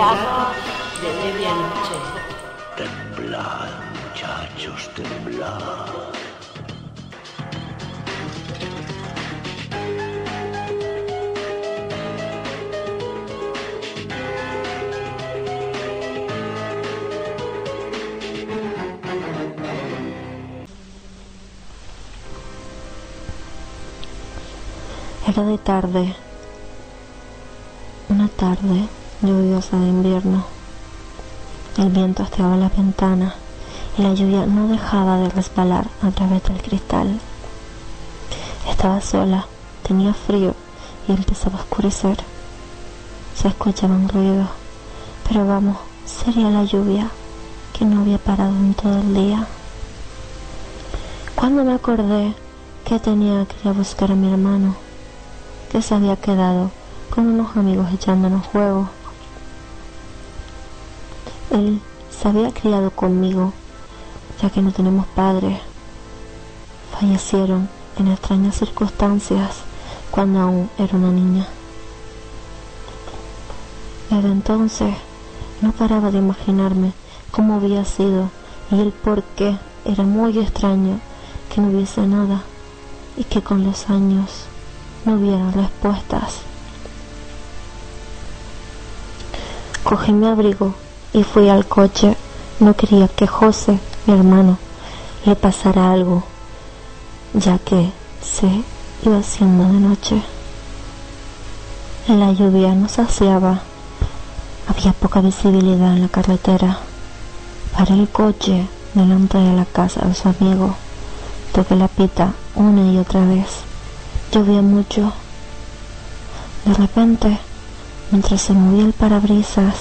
De medianoche. Temblad, muchachos, temblad. Era de tarde, una tarde lluviosa de invierno. El viento hasteaba las ventanas y la lluvia no dejaba de resbalar a través del cristal. Estaba sola, tenía frío y empezaba a oscurecer. Se escuchaban ruidos, pero vamos, sería la lluvia que no había parado en todo el día. Cuando me acordé que tenía que ir a buscar a mi hermano, que se había quedado con unos amigos echándonos juegos. Él se había criado conmigo, ya que no tenemos padres. Fallecieron en extrañas circunstancias cuando aún era una niña. Desde entonces no paraba de imaginarme cómo había sido y el por qué era muy extraño que no hubiese nada y que con los años no hubiera respuestas. Cogí mi abrigo y fui al coche. No quería que José, mi hermano, le pasara algo, ya que se iba haciendo de noche. La lluvia nos saciaba. Había poca visibilidad en la carretera. Paré el coche delante de la casa de su amigo. Toqué la pita una y otra vez. Llovía mucho. De repente, mientras se movía el parabrisas,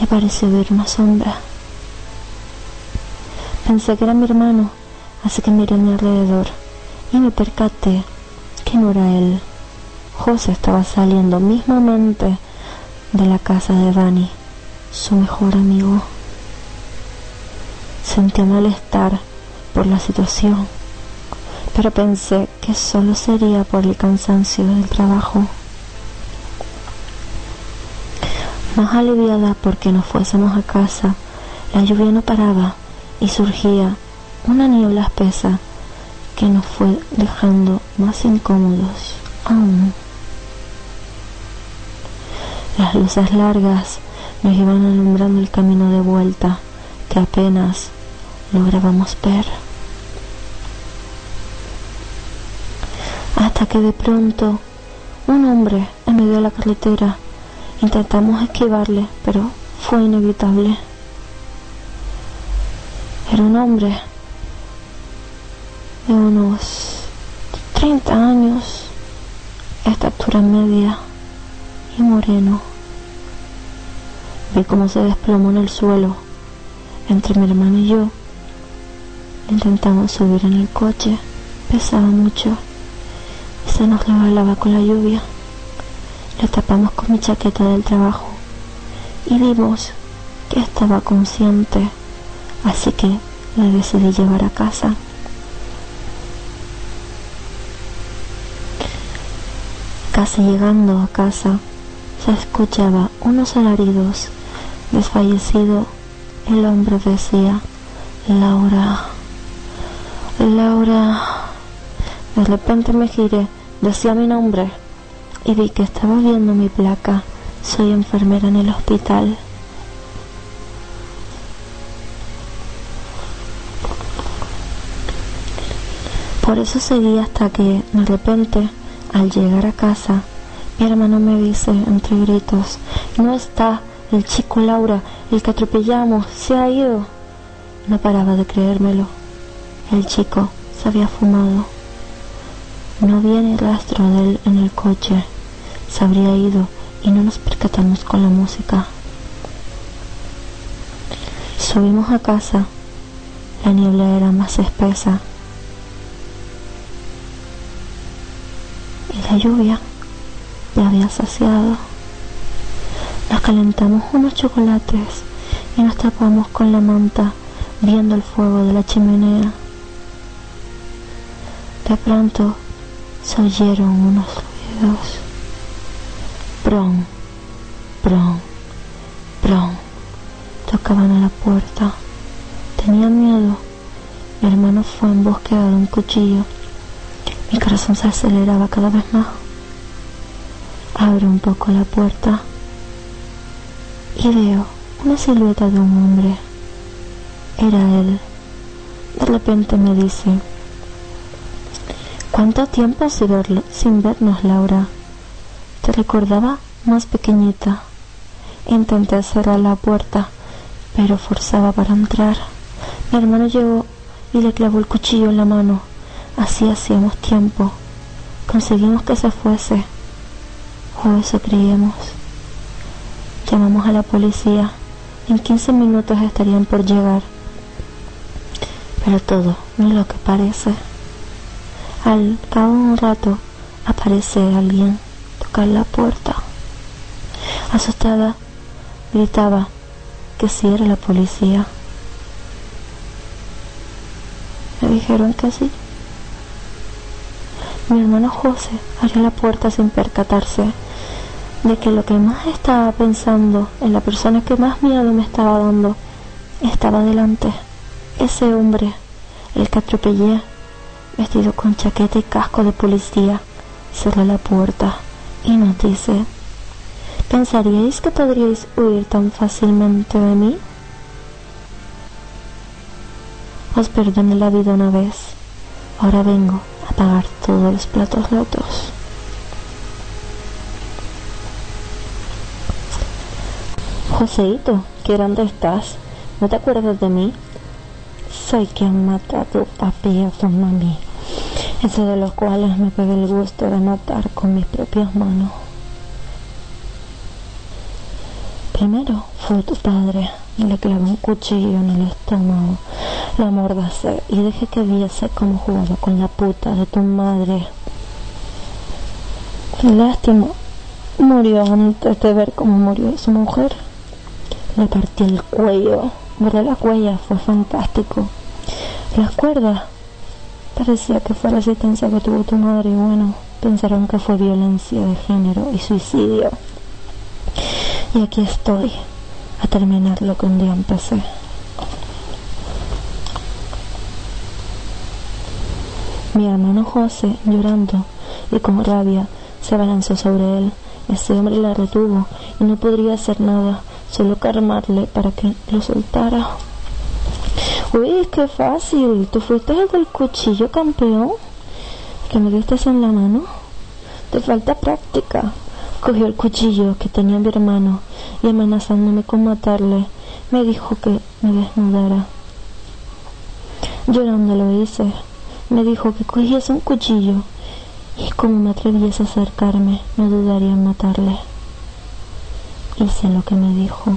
me pareció ver una sombra. Pensé que era mi hermano, así que miré a mi alrededor y me percaté que no era él. José estaba saliendo mismamente de la casa de Dani, su mejor amigo. Sentí malestar por la situación, pero pensé que solo sería por el cansancio del trabajo. Más aliviada porque nos fuésemos a casa, la lluvia no paraba y surgía una niebla espesa que nos fue dejando más incómodos aún. Las luces largas nos iban alumbrando el camino de vuelta que apenas lográbamos ver. Hasta que de pronto un hombre en medio de la carretera intentamos esquivarle, pero fue inevitable. Era un hombre de unos 30 años, estatura media y moreno. Vi cómo se desplomó en el suelo entre mi hermano y yo. Intentamos subir en el coche, pesaba mucho y se nos resbalaba con la lluvia. Le tapamos con mi chaqueta del trabajo y vimos que estaba consciente, así que la decidí llevar a casa. Casi llegando a casa, se escuchaba unos alaridos. Desfallecido, el hombre decía, Laura, Laura. De repente me giré, decía mi nombre y vi que estaba viendo mi placa. Soy enfermera en el hospital. Por eso seguí hasta que de repente, al llegar a casa, mi hermano me dice entre gritos, no está el chico Laura, el que atropellamos, se ha ido. No paraba de creérmelo. El chico se había fumado. No había ni rastro de él en el coche. Se habría ido y no nos percatamos con la música. Subimos a casa. La niebla era más espesa. Y la lluvia ya había saciado. Nos calentamos unos chocolates y nos tapamos con la manta viendo el fuego de la chimenea. De pronto se oyeron unos ruidos. Bron, bron, Plon. Tocaban a la puerta. Tenía miedo. Mi hermano fue en búsqueda de un cuchillo. Mi corazón se aceleraba cada vez más. Abro un poco la puerta y veo una silueta de un hombre. Era él. De repente me dice, ¿cuánto tiempo sin, vernos, Laura? Te recordaba más pequeñita. Intenté cerrar la puerta, pero forzaba para entrar. Mi hermano llegó y le clavó el cuchillo en la mano. Así hacíamos tiempo. Conseguimos que se fuese. O eso creíamos. Llamamos a la policía. En 15 minutos estarían por llegar. Pero todo no es lo que parece. Al cabo de un rato aparece alguien tocar la puerta. Asustada, gritaba que si era la policía. Me dijeron que sí. Mi hermano José abrió la puerta sin percatarse de que lo que más estaba pensando en la persona que más miedo me estaba dando estaba delante. Ese hombre, el que atropellé, vestido con chaqueta y casco de policía, cerró la puerta y nos dice, ¿pensaríais que podríais huir tan fácilmente de mí? Os perdoné la vida una vez, ahora vengo a pagar todos los platos rotos. Joseito, ¿qué dónde estás? ¿No te acuerdas de mí? Soy quien mata a tu a tu mami, ese de los cuales me pegué el gusto de matar con mis propias manos. Primero fue tu padre, le clavé un cuchillo en el estómago, la amordacé y dejé que viese cómo jugaba con la puta de tu madre. Lástima, murió antes de ver cómo murió su mujer. Le partí el cuello, de la cuella, fue fantástico. Las cuerdas, parecía que fue la resistencia que tuvo tu madre y bueno, pensaron que fue violencia de género y suicidio. Y aquí estoy, a terminar lo que un día empecé. Mi hermano José, llorando y con rabia, se abalanzó sobre él. Ese hombre la retuvo y no podría hacer nada, solo calmarle para que lo soltara. Uy, qué fácil. ¿Tú fuiste el del cuchillo campeón? ¿Que me diste en la mano? Te falta práctica. Cogió el cuchillo que tenía mi hermano y amenazándome con matarle, me dijo que me desnudara. Llorando lo hice. Me dijo que cogiese un cuchillo y como me atreviese a acercarme, no dudaría en matarle. Hice lo que me dijo.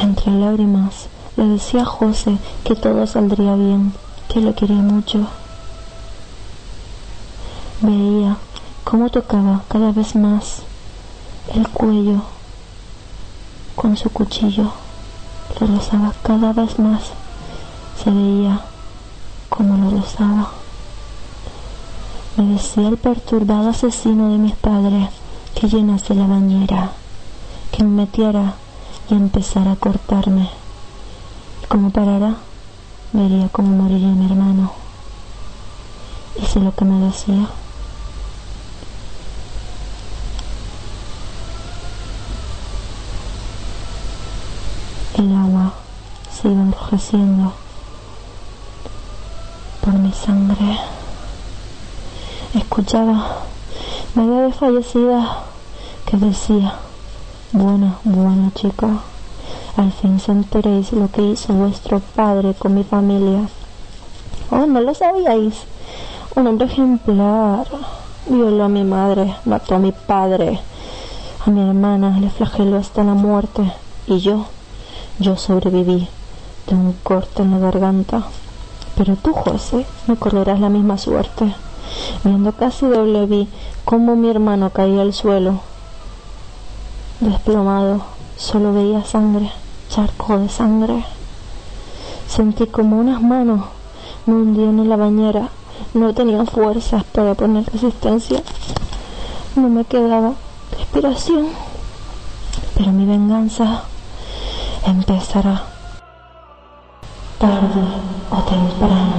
Entre lágrimas le decía a José que todo saldría bien, que lo quería mucho. Veía cómo tocaba cada vez más el cuello con su cuchillo. Lo rozaba cada vez más. Se veía como lo rozaba. Me decía el perturbado asesino de mis padres que llenase la bañera, que me metiera y empezara a cortarme. Y como parara, vería cómo moriría mi hermano. Hice lo que me decía. El agua se iba enrojeciendo por mi sangre. Escuchaba media desfallecida que decía, buena, buena chica, al fin se enteréis lo que hizo vuestro padre con mi familia. Oh, no lo sabíais. Un hombre ejemplar. Violó a mi madre, mató a mi padre, a mi hermana, le flageló hasta la muerte. Y yo yo sobreviví de un corte en la garganta. Pero tú, José, no correrás la misma suerte. Viendo casi doble vi cómo mi hermano caía al suelo. Desplomado, solo veía sangre, charco de sangre. Sentí como unas manos me hundían en la bañera. No tenía fuerzas para poner resistencia. No me quedaba respiración. pero mi venganza empezará tarde o temprano.